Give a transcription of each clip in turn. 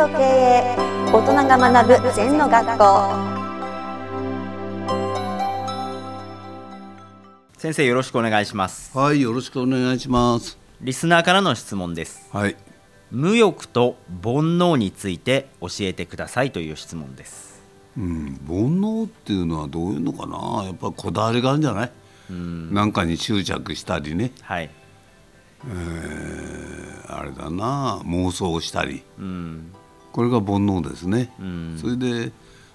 と経営大人が学ぶ禅の学校先生よろしくお願いしますはい、よろしくお願いします。リスナーからの質問ですはい。無欲と煩悩について教えてくださいという質問ですうん、煩悩っていうのはどういうのかな？やっぱりこだわりがあるんじゃない？なんかに執着したりね、はいあれだな、妄想したり。うんこれが煩悩ですね。うん。それで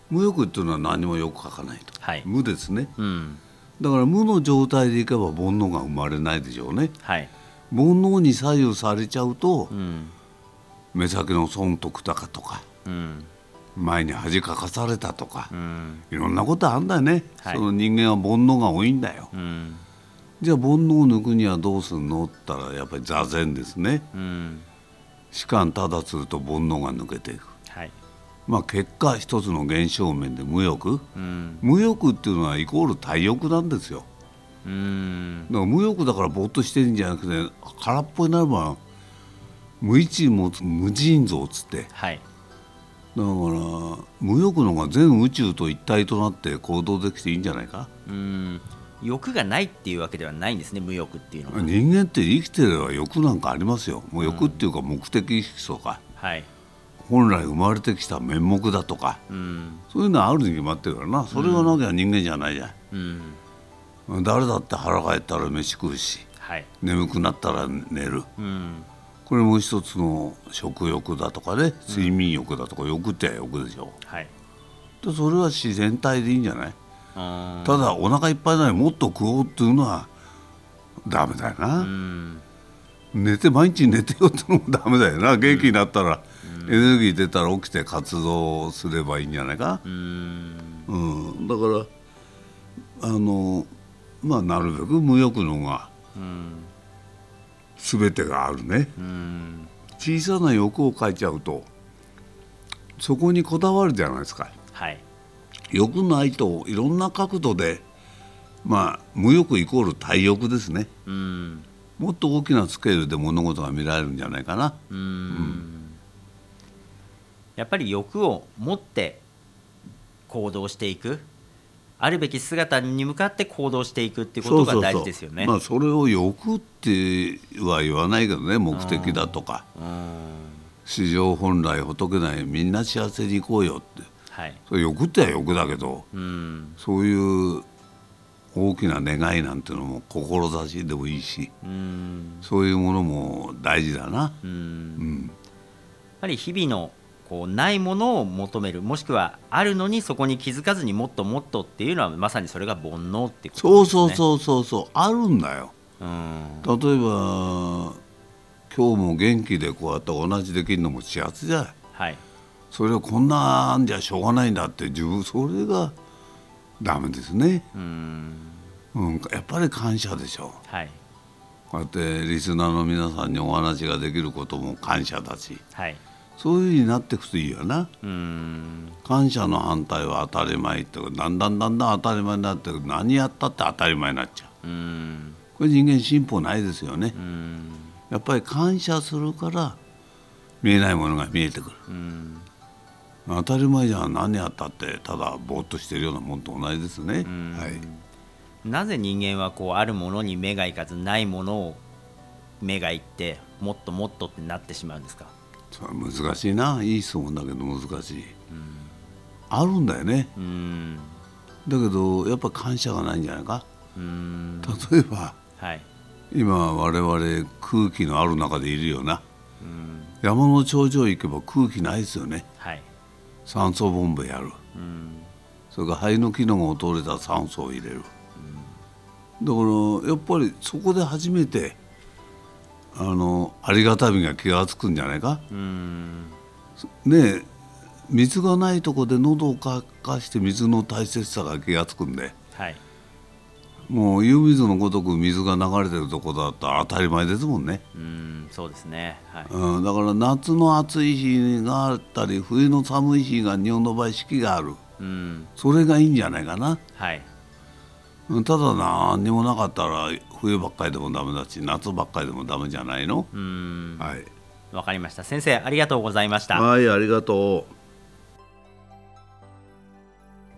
無欲っていうのは何もよく書かないと。はい。無ですね。うん。だから無の状態でいけば煩悩が生まれないでしょうね。はい。煩悩に左右されちゃうと、うん。目先の損得高とか、うん。前に恥かかされたとか。うん。いろんなことあんだよね、はい。その人間は煩悩が多いんだよ、うん。じゃあ煩悩を抜くにはどうするの？って言ったらやっぱり座禅ですね。うん士官ただすると煩悩が抜けていく。はい。まあ結果一つの現象面で無欲。うん。無欲っていうのはイコール体欲なんですよ。うん。だから無欲だからぼーっとしてるんじゃなくて空っぽになれば無一物無尽蔵っつって。だかはいら無欲のが全宇宙と一体となって行動できていいんじゃないか。うん欲がないっていうわけではないんですね無欲っていうのは。人間って生きてれば欲なんかありますよ。もう欲っていうか目的意識とか、はい。本来生まれてきた面目だとか。うん。そういうのはあるに決まってるからな。それがなきゃ人間じゃないじゃうん。ん、誰だって腹が減ったら飯食うし。はい。眠くなったら寝る。うん。これも一つの食欲だとかね。睡眠欲だとか。欲って欲でしょ。はい。でそれは自然体でいいんじゃない？うんただお腹いっぱいなのにもっと食おうっていうのはダメだよな、うん。寝て毎日寝てよってのもダメだよな。元気になったら、エネルギー出たら起きて活動すればいいんじゃないか、うん。うん、だからあのまあなるべく無欲のがうん。全てがあるね。うん。小さな欲を書いちゃうとそこにこだわるじゃないですか。はい欲ないといろんな角度でまあ無欲イコール体欲ですね。うん。もっと大きなスケールで物事が見られるんじゃないかな。うん。やっぱり欲を持って行動していく。あるべき姿に向かって行動していくっていうことが大事ですよね。まあそれを欲っては言わないけどね目的だとか。うん。市場本来仏ないみんな幸せに行こうよってはいそれ欲っては欲だけどうんそういう大きな願いなんていうのも志でもいいしうんそういうものも大事だな。ううんんやっぱり日々のこうないものを求めるもしくはあるのにそこに気づかずにもっともっとっていうのはまさにそれが煩悩ってことそうですね。そうそうそうそうあるんだよ。うん例えば今日も元気でこうやって同じできるのも幸せじゃない。はいそれをこんなんじゃしょうがないんだって自分それがダメですね、うん。うん、やっぱり感謝でしょはい。こうやってリスナーの皆さんにお話ができることも感謝だし。はい。そういうふうになっていくといいよな。うん。感謝の反対は当たり前ってだんだんだんだん当たり前になって何やったって当たり前になっちゃう。うん。これ人間進歩ないですよね。うん。やっぱり感謝するから見えないものが見えてくる。うん当たり前じゃん。何やったってただぼーっとしてるようなもんと同じですね。ん。はい。なぜ人間はこうあるものに目がいかずないものを目がいってもっともっとってなってしまうんですか？それは難しいな。いい質問だけど難しい、あるんだよね。うん。だけどやっぱ感謝がないんじゃないか？うん。例えばはい。今我々空気のある中でいるよな。うん。山の頂上行けば空気ないですよね。はい酸素ボンベやる。うんそれから肺の機能が劣れた酸素を入れる、だからやっぱりそこで初めてあのありがたみが気が付くんじゃないか。うん。ねえ水がないとこで喉をかかして水の大切さが気が付くんで。はいもう湯水のごとく水が流れてるとこだったら当たり前ですもんね、うんそうですね。はい。うん、だから夏の暑い日があったり冬の寒い日が日本の場合四季がある。うん。それがいいんじゃないかな。はい。うんただ何にもなかったら冬ばっかりでもダメだし夏ばっかりでもダメじゃないの、うん。はい。わかりました。先生ありがとうございました。はいありがとう